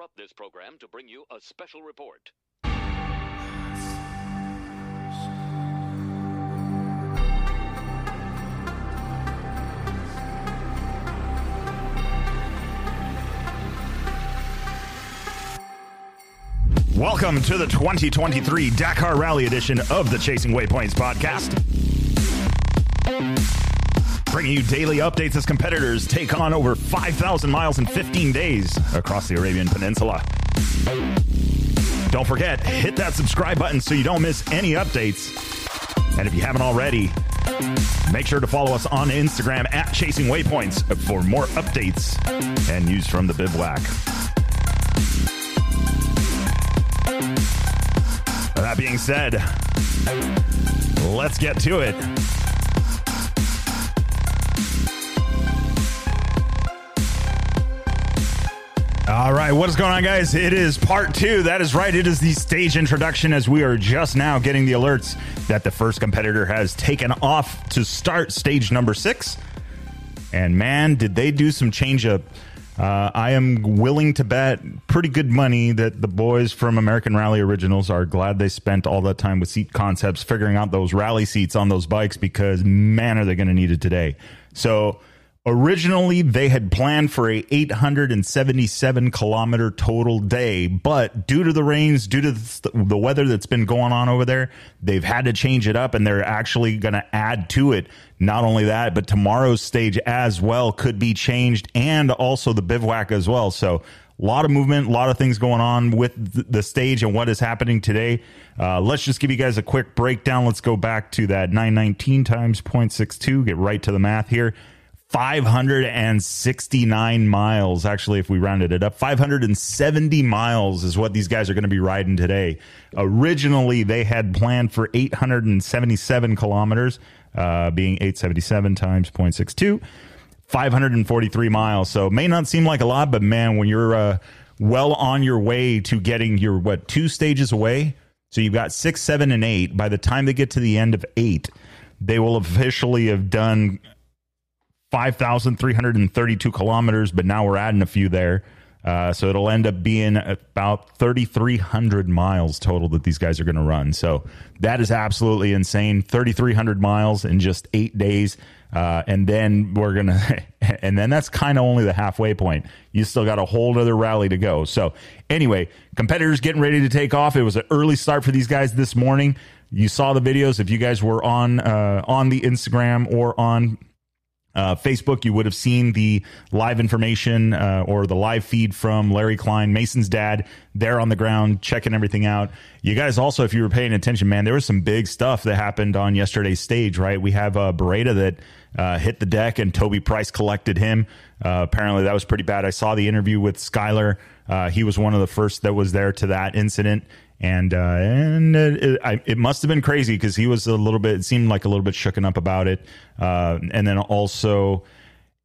interrupt this program to bring you a special report. Welcome to the 2023 Dakar Rally edition of the Chasing Waypoints podcast. Bringing you daily updates as competitors take on over 5,000 miles in 15 days across the Arabian Peninsula. Don't forget, hit that subscribe button so you don't miss any updates. And if you haven't already, make sure to follow us on Instagram at Chasing Waypoints for more updates and news from the bivouac. That being said, let's get to it. All right, what is going on, guys? It is part two. That is right. It is the stage introduction as we are just now getting the alerts that the first competitor has taken off to start stage number six. And man, did they do some change up. Uh, I am willing to bet pretty good money that the boys from American Rally Originals are glad they spent all that time with seat concepts figuring out those rally seats on those bikes because man, are they going to need it today. So originally they had planned for a 877 kilometer total day, but due to the rains, due to the weather that's been going on over there, they've had to change it up and they're actually going to add to it. Not only that, but tomorrow's stage as well could be changed and also the bivouac as well. So a lot of movement, a lot of things going on with the stage and what is happening today. Uh, let's just give you guys a quick breakdown. Let's go back to that 919 times 0.62, get right to the math here. 569 miles. Actually, if we rounded it up, 570 miles is what these guys are going to be riding today. Originally, they had planned for 877 kilometers, uh, being 877 times 0.62, 543 miles. So it may not seem like a lot, but man, when you're uh, well on your way to getting your, what, two stages away? So you've got six, seven, and eight. By the time they get to the end of eight, they will officially have done 5,332 kilometers, but now we're adding a few there. Uh, so it'll end up being about 3,300 miles total that these guys are going to run. So that is absolutely insane. 3,300 miles in just eight days. Uh, and then we're going to, and then that's kind of only the halfway point. You still got a whole other rally to go. So anyway, competitors getting ready to take off. It was an early start for these guys this morning. You saw the videos. If you guys were on, uh, on the Instagram or on uh, Facebook, you would have seen the live information uh, or the live feed from Larry Klein, Mason's dad, there on the ground checking everything out. You guys also, if you were paying attention, man, there was some big stuff that happened on yesterday's stage, right? We have uh, Barreda that uh, hit the deck and Toby Price collected him. Uh, apparently, that was pretty bad. I saw the interview with Skyler. Uh, he was one of the first that was there to that incident and uh, and it, it, it, must have been crazy because he was a little bit. It seemed like a little bit shooken up about it, uh, and then also.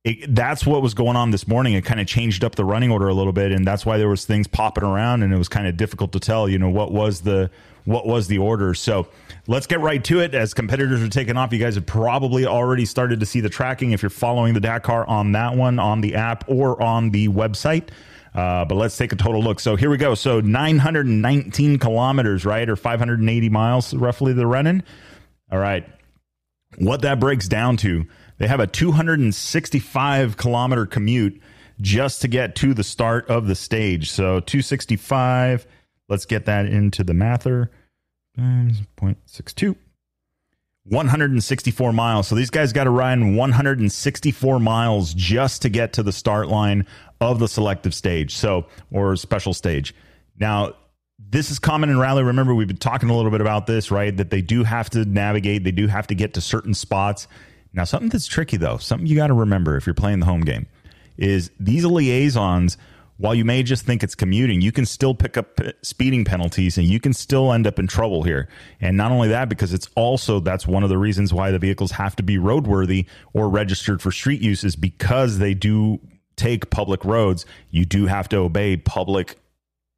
It, that's what was going on this morning. It kind of changed up the running order a little bit, and that's why there was things popping around, and it was kind of difficult to tell. You know what was the what was the order. So let's get right to it. As competitors are taking off, you guys have probably already started to see the tracking if you're following the Dakar on that one on the app or on the website. Uh, but let's take a total look. So here we go. So 919 kilometers, right? Or 580 miles roughly they're running. All right. What that breaks down to, they have a 265 kilometer commute just to get to the start of the stage. So 265, let's get that into the mather. 0.62. 164 miles. So these guys got to run 164 miles just to get to the start line of the selective stage. So, or special stage. Now, this is common in rally. Remember, we've been talking a little bit about this, right? That they do have to navigate, they do have to get to certain spots. Now, something that's tricky though, something you got to remember if you're playing the home game is these liaisons while you may just think it's commuting, you can still pick up speeding penalties and you can still end up in trouble here. And not only that, because it's also that's one of the reasons why the vehicles have to be roadworthy or registered for street use is because they do take public roads. You do have to obey public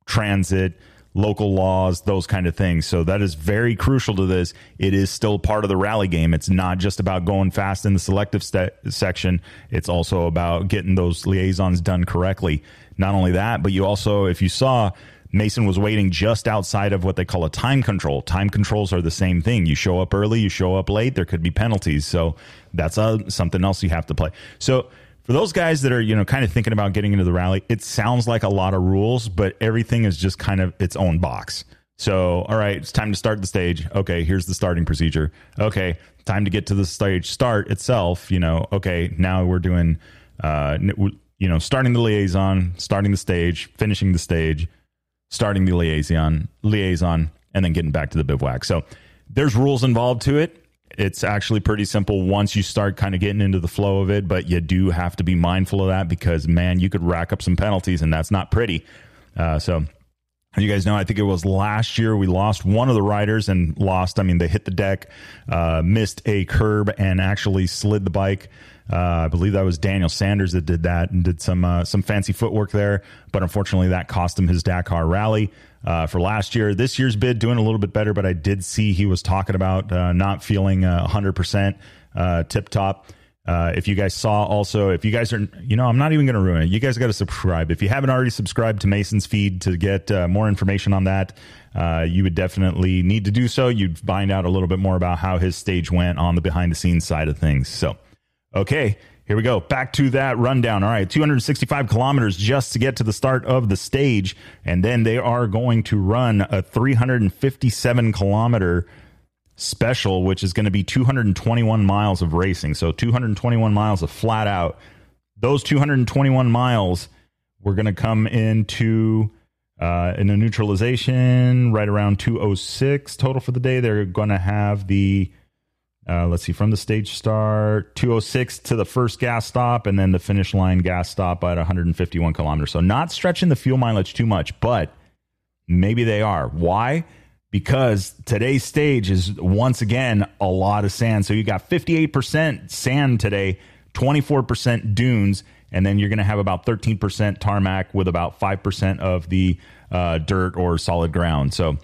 transit local laws, those kind of things. So that is very crucial to this. It is still part of the rally game. It's not just about going fast in the selective st- section. It's also about getting those liaisons done correctly. Not only that, but you also, if you saw, Mason was waiting just outside of what they call a time control. Time controls are the same thing. You show up early, you show up late, there could be penalties. So that's uh, something else you have to play. So for those guys that are you know kind of thinking about getting into the rally, it sounds like a lot of rules, but everything is just kind of its own box. So, all right, it's time to start the stage. Okay, here's the starting procedure. Okay, time to get to the stage start itself. You know, okay, now we're doing, uh, you know, starting the liaison, starting the stage, finishing the stage, starting the liaison, liaison, and then getting back to the bivouac. So, there's rules involved to it it's actually pretty simple once you start kind of getting into the flow of it, but you do have to be mindful of that because, man, you could rack up some penalties and that's not pretty. Uh, so, you guys know, I think it was last year we lost one of the riders and lost. I mean, they hit the deck, uh, missed a curb, and actually slid the bike. Uh, I believe that was Daniel Sanders that did that and did some uh, some fancy footwork there, but unfortunately that cost him his Dakar rally uh, for last year. This year's bid doing a little bit better, but I did see he was talking about uh, not feeling uh, 100% uh, tip top. If you guys saw also, if you guys are, you know, I'm not even going to ruin it. You guys got to subscribe. If you haven't already subscribed to Mason's feed to get more information on that, you would definitely need to do so. You'd find out a little bit more about how his stage went on the behind the scenes side of things. So, okay. Here we go. Back to that rundown. All right, 265 kilometers just to get to the start of the stage. And then they are going to run a 357 kilometer special, which is going to be 221 miles of racing. So 221 miles of flat out. Those 221 miles, we're going to come into uh, in a neutralization right around 206 total for the day. They're going to have the uh, let's see, from the stage start, 206 to the first gas stop, and then the finish line gas stop at 151 kilometers. So not stretching the fuel mileage too much, but maybe they are. Why? Because today's stage is once again a lot of sand. So you got 58% sand today, 24% dunes, and then you're going to have about 13% tarmac with about 5% of the uh, dirt or solid ground. So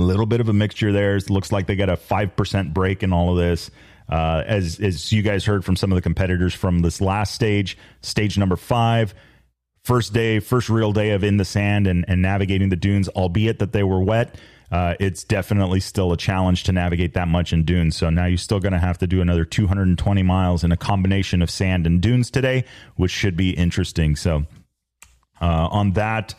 little bit of a mixture there. It looks like they got a 5% break in all of this. Uh, as, as you guys heard from some of the competitors from this last stage, stage number five, first day, first real day of in the sand and, and navigating the dunes, albeit that they were wet. Uh, it's definitely still a challenge to navigate that much in dunes. So now you're still going to have to do another 220 miles in a combination of sand and dunes today, which should be interesting. So uh, on that,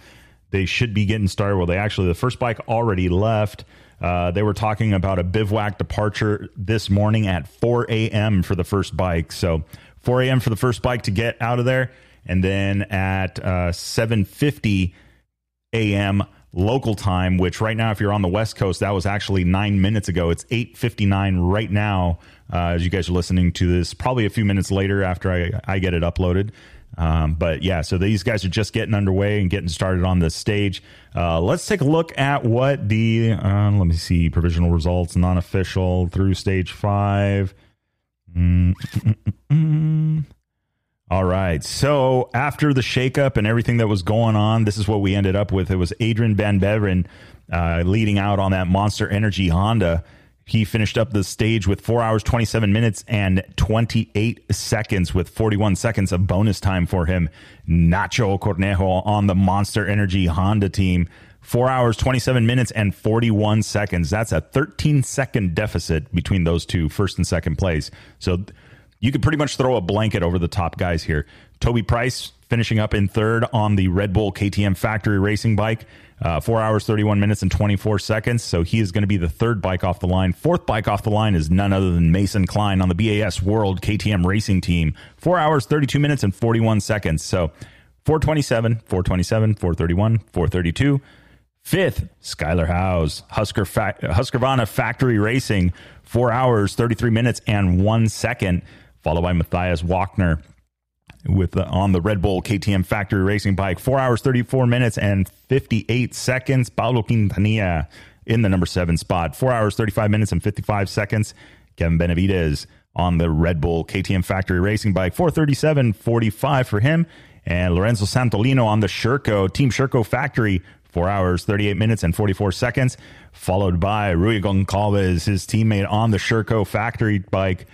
they should be getting started. Well, they actually, the first bike already left. Uh, they were talking about a bivouac departure this morning at 4 a.m. for the first bike. So 4 a.m. for the first bike to get out of there, and then at uh, 7:50 a.m. local time. Which right now, if you're on the West Coast, that was actually nine minutes ago. It's 8:59 right now. Uh, as you guys are listening to this, probably a few minutes later after I, I get it uploaded. Um, but yeah, so these guys are just getting underway and getting started on the stage. Uh, let's take a look at what the um, let me see provisional results, non official through stage five. Mm-mm-mm. All right. So after the shakeup and everything that was going on, this is what we ended up with. It was Adrien Van Beveren uh, leading out on that Monster Energy Honda. He finished up the stage with four hours, 27 minutes, and 28 seconds, with 41 seconds of bonus time for him. Nacho Cornejo on the Monster Energy Honda team. Four hours, 27 minutes, and 41 seconds. That's a 13 second deficit between those two, first and second place. So you could pretty much throw a blanket over the top guys here. Toby Price finishing up in third on the Red Bull KTM factory racing bike. Uh, four hours, 31 minutes, and 24 seconds. So he is going to be the third bike off the line. Fourth bike off the line is none other than Mason Klein on the BAS World KTM Racing Team. Four hours, 32 minutes, and 41 seconds. So 427, 427, 431, 432. Fifth, Skyler Howes, Husker fa- Husqvarna Factory Racing, four hours, 33 minutes, and one second, followed by Matthias Walkner with the, on the Red Bull KTM factory racing bike. Four hours, 34 minutes, and 58 seconds. Pablo Quintanilla in the number seven spot. Four hours, 35 minutes, and 55 seconds. Kevin Benavides on the Red Bull KTM factory racing bike. 437, 45 for him. And Lorenzo Santolino on the Sherco, Team Sherco factory. four hours, 38 minutes, and 44 seconds, followed by Rui Goncalves, his teammate on the Sherco factory bike,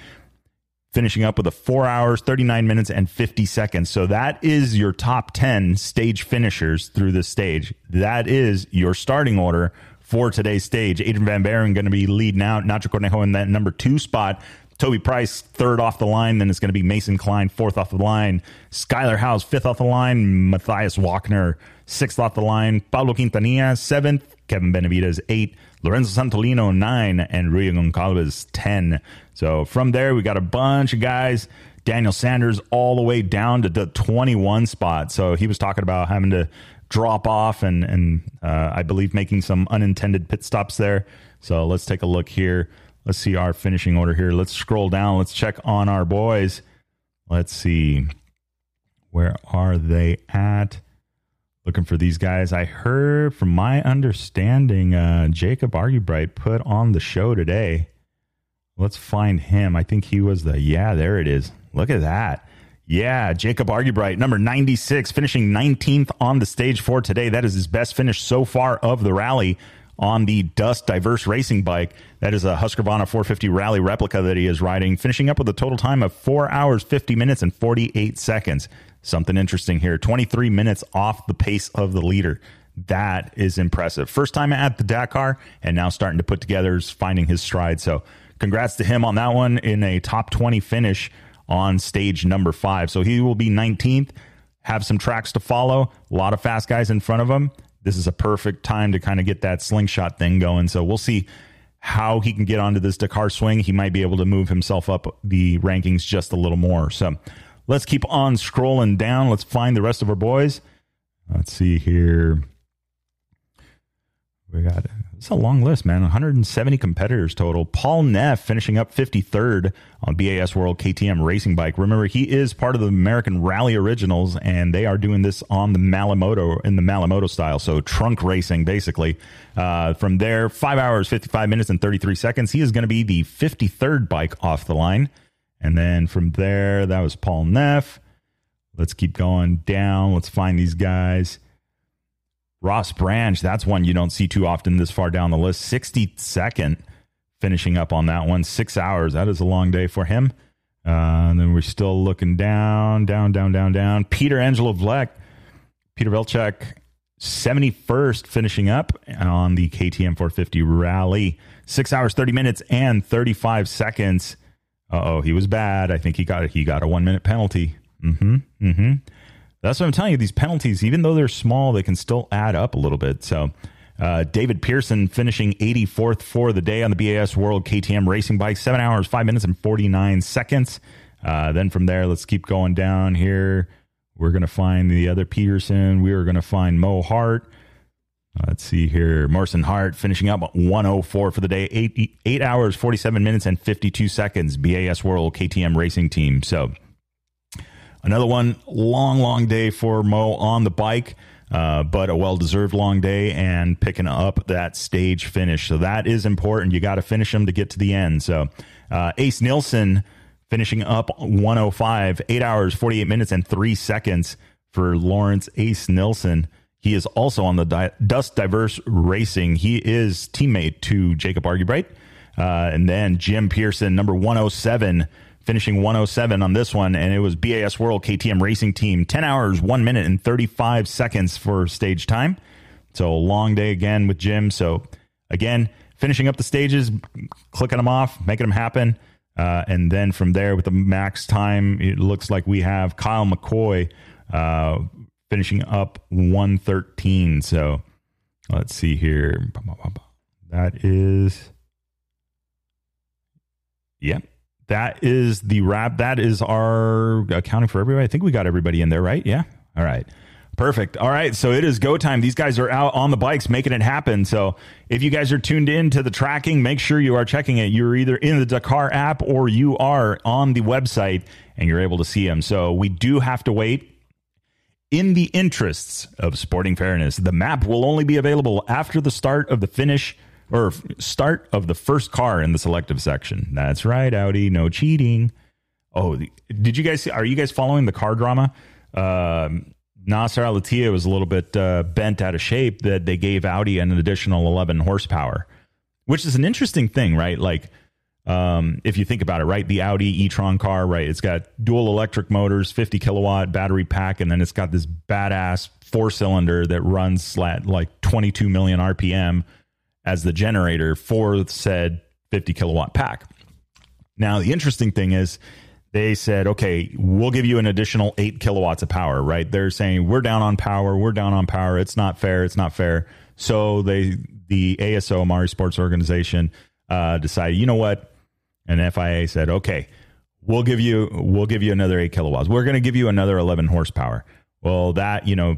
finishing up with a four hours, 39 minutes, and 50 seconds. So that is your top 10 stage finishers through this stage. That is your starting order for today's stage. Adrien Van Beveren going to be leading out. Nacho Cornejo in that number two spot. Toby Price, third off the line. Then it's going to be Mason Klein, fourth off the line. Skyler Howes, fifth off the line. Matthias Walkner, sixth off the line. Pablo Quintanilla, seventh. Kevin Benavides, eight. Lorenzo Santolino, nine. And Rui Goncalves, 10. So from there, we got a bunch of guys. Daniel Sanders all the way down to the 21 spot. So he was talking about having to drop off and, and uh, I believe making some unintended pit stops there. So let's take a look here. Let's see our finishing order here. Let's scroll down. Let's check on our boys. Let's see. Where are they at? Looking for these guys. I heard, from my understanding, uh, Jacob Argubright put on the show today. Let's find him. I think he was the, yeah, there it is. Look at that. Yeah, Jacob Argubright, number 96, finishing 19th on the stage for today. That is his best finish so far of the rally on the Dust Diverse Racing bike. That is a Husqvarna 450 Rally replica that he is riding, finishing up with a total time of 4 hours, 50 minutes, and 48 seconds. Something interesting here 23 minutes off the pace of the leader. That is impressive. First time at the Dakar, and now starting to put together, finding his stride. So, congrats to him on that one in a top 20 finish on stage number five. So, he will be 19th, have some tracks to follow, a lot of fast guys in front of him this is a perfect time to kind of get that slingshot thing going. So we'll see how he can get onto this Dakar swing. He might be able to move himself up the rankings just a little more. So let's keep on scrolling down. Let's find the rest of our boys. Let's see here. We got it's a long list, man. 170 competitors total. Paul Neff finishing up 53rd on BAS World KTM racing bike. Remember, he is part of the American Rally Originals, and they are doing this on the Malle Moto in the Malle Moto style, so trunk racing basically. Uh, from there, five hours, 55 minutes, and 33 seconds. He is going to be the 53rd bike off the line, and then from there, that was Paul Neff. Let's keep going down. Let's find these guys. Ross Branch, that's one you don't see too often this far down the list. 62nd, finishing up on that one. Six hours. That is a long day for him. Uh, and then we're still looking down, down, down, down, down. Peter Angelo Vlek, Peter Velchek, 71st, finishing up on the KTM 450 rally. Six hours, 30 minutes, and 35 seconds. oh, he was bad. I think he got he got a one minute penalty. Mm-hmm. Mm-hmm. That's what I'm telling you. These penalties, even though they're small, they can still add up a little bit. So, uh, David Pearson finishing 84th for the day on the BAS World KTM racing bike, seven hours, five minutes, and 49 seconds. Uh, then from there, let's keep going down here. We're going to find the other Peterson. We are going to find Mo Hart. Let's see here. Morrison Hart finishing up 104 for the day, eight, eight hours, 47 minutes, and 52 seconds. BAS World KTM racing team. So, Another one, long, long day for Mo on the bike, uh, but a well deserved long day and picking up that stage finish. So that is important. You got to finish them to get to the end. So uh, Ace Nilsson finishing up 105, eight hours, 48 minutes, and three seconds for Lawrence Ace Nilsson. He is also on the Di- Dust Diverse Racing. He is teammate to Jacob Argubright. Uh, and then Jim Pearson, number 107 finishing 107 on this one, and it was BAS World KTM Racing Team. 10 hours, 1 minute, and 35 seconds for stage time. So, long day again with Jim. So, again, finishing up the stages, clicking them off, making them happen. Uh, and then from there, with the max time, it looks like we have Kyle McCoy uh, finishing up 113. So, let's see here. That is. Yep. Yeah that is the wrap. That is our accounting for everybody. I think we got everybody in there, right? Yeah. All right. Perfect. All right. So it is go time. These guys are out on the bikes making it happen. So if you guys are tuned in to the tracking, make sure you are checking it. You're either in the Dakar app or you are on the website and you're able to see them. So we do have to wait. In the interests of sporting fairness, the map will only be available after the start of the finish or start of the first car in the selective section. That's right, Audi, no cheating. Oh, did you guys see, are you guys following the car drama? Um, Nasser Al Attiyah was a little bit uh, bent out of shape that they gave Audi an additional 11 horsepower, which is an interesting thing, right? Like, um, if you think about it, right, the Audi e-tron car, right, it's got dual electric motors, 50 kilowatt battery pack, and then it's got this badass four cylinder that runs at like 22 million RPM as the generator for said 50 kilowatt pack. Now, the interesting thing is they said, okay, we'll give you an additional eight kilowatts of power, right? They're saying we're down on power, we're down on power. It's not fair. It's not fair. So they, the ASO Amaury Sports Organization, uh, decided, you know what? And FIA said, okay, we'll give you, we'll give you another eight kilowatts. We're going to give you another 11 horsepower. Well, that, you know,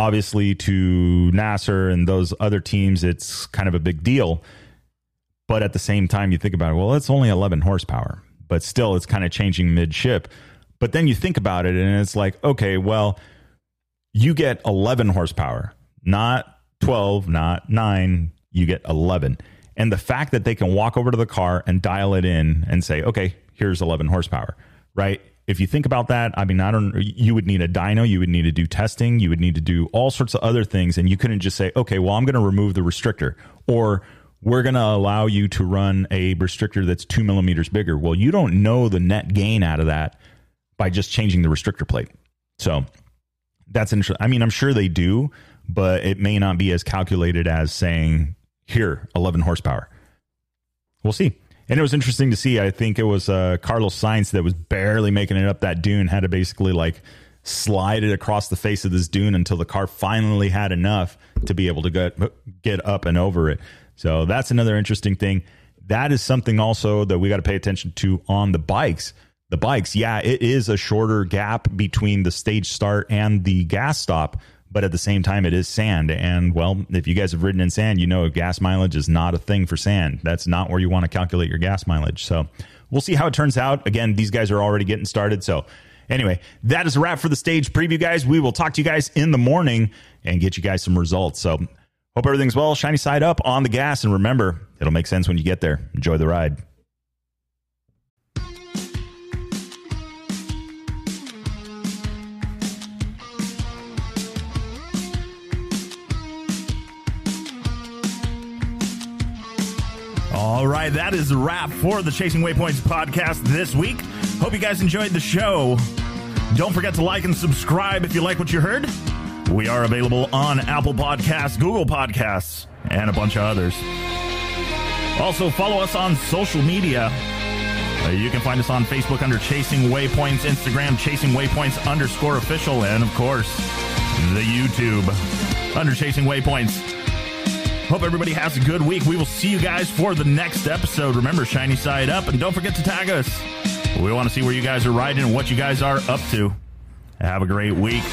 obviously to Nasser and those other teams, it's kind of a big deal. But at the same time, you think about it, well, it's only 11 horsepower but still it's kind of changing midship. But then you think about it and it's like, okay, well, you get 11 horsepower, not 12, not 9, you get 11. And the fact that they can walk over to the car and dial it in and say, okay, here's 11 horsepower, right? If you think about that, I mean, I don't, you would need a dyno, you would need to do testing, you would need to do all sorts of other things. And you couldn't just say, okay, well, I'm going to remove the restrictor or we're going to allow you to run a restrictor that's two millimeters bigger. Well, you don't know the net gain out of that by just changing the restrictor plate. So that's interesting. I mean, I'm sure they do, but it may not be as calculated as saying, here, 11 horsepower. We'll see. And it was interesting to see. I think it was uh, Carlos Sainz that was barely making it up that dune, had to basically like slide it across the face of this dune until the car finally had enough to be able to get, get up and over it. So that's another interesting thing. That is something also that we got to pay attention to on the bikes. The bikes, yeah, it is a shorter gap between the stage start and the gas stop, but at the same time, it is sand. And well, if you guys have ridden in sand, you know gas mileage is not a thing for sand. That's not where you want to calculate your gas mileage. So we'll see how it turns out. Again, these guys are already getting started. So anyway, that is a wrap for the stage preview, guys. We will talk to you guys in the morning and get you guys some results. So Hope everything's well. Shiny side up on the gas. And remember, it'll make sense when you get there. Enjoy the ride. Right, that is a wrap for the Chasing Waypoints podcast this week. Hope you guys enjoyed the show. Don't forget to like and subscribe if you like what you heard. We are available on Apple Podcasts, Google Podcasts, and a bunch of others. Also, follow us on social media. Uh, you can find us on Facebook under Chasing Waypoints, Instagram Chasing Waypoints underscore official, and of course, the YouTube under Chasing Waypoints. Hope everybody has a good week. We will see you guys for the next episode. Remember, shiny side up, and don't forget to tag us. We want to see where you guys are riding and what you guys are up to. Have a great week.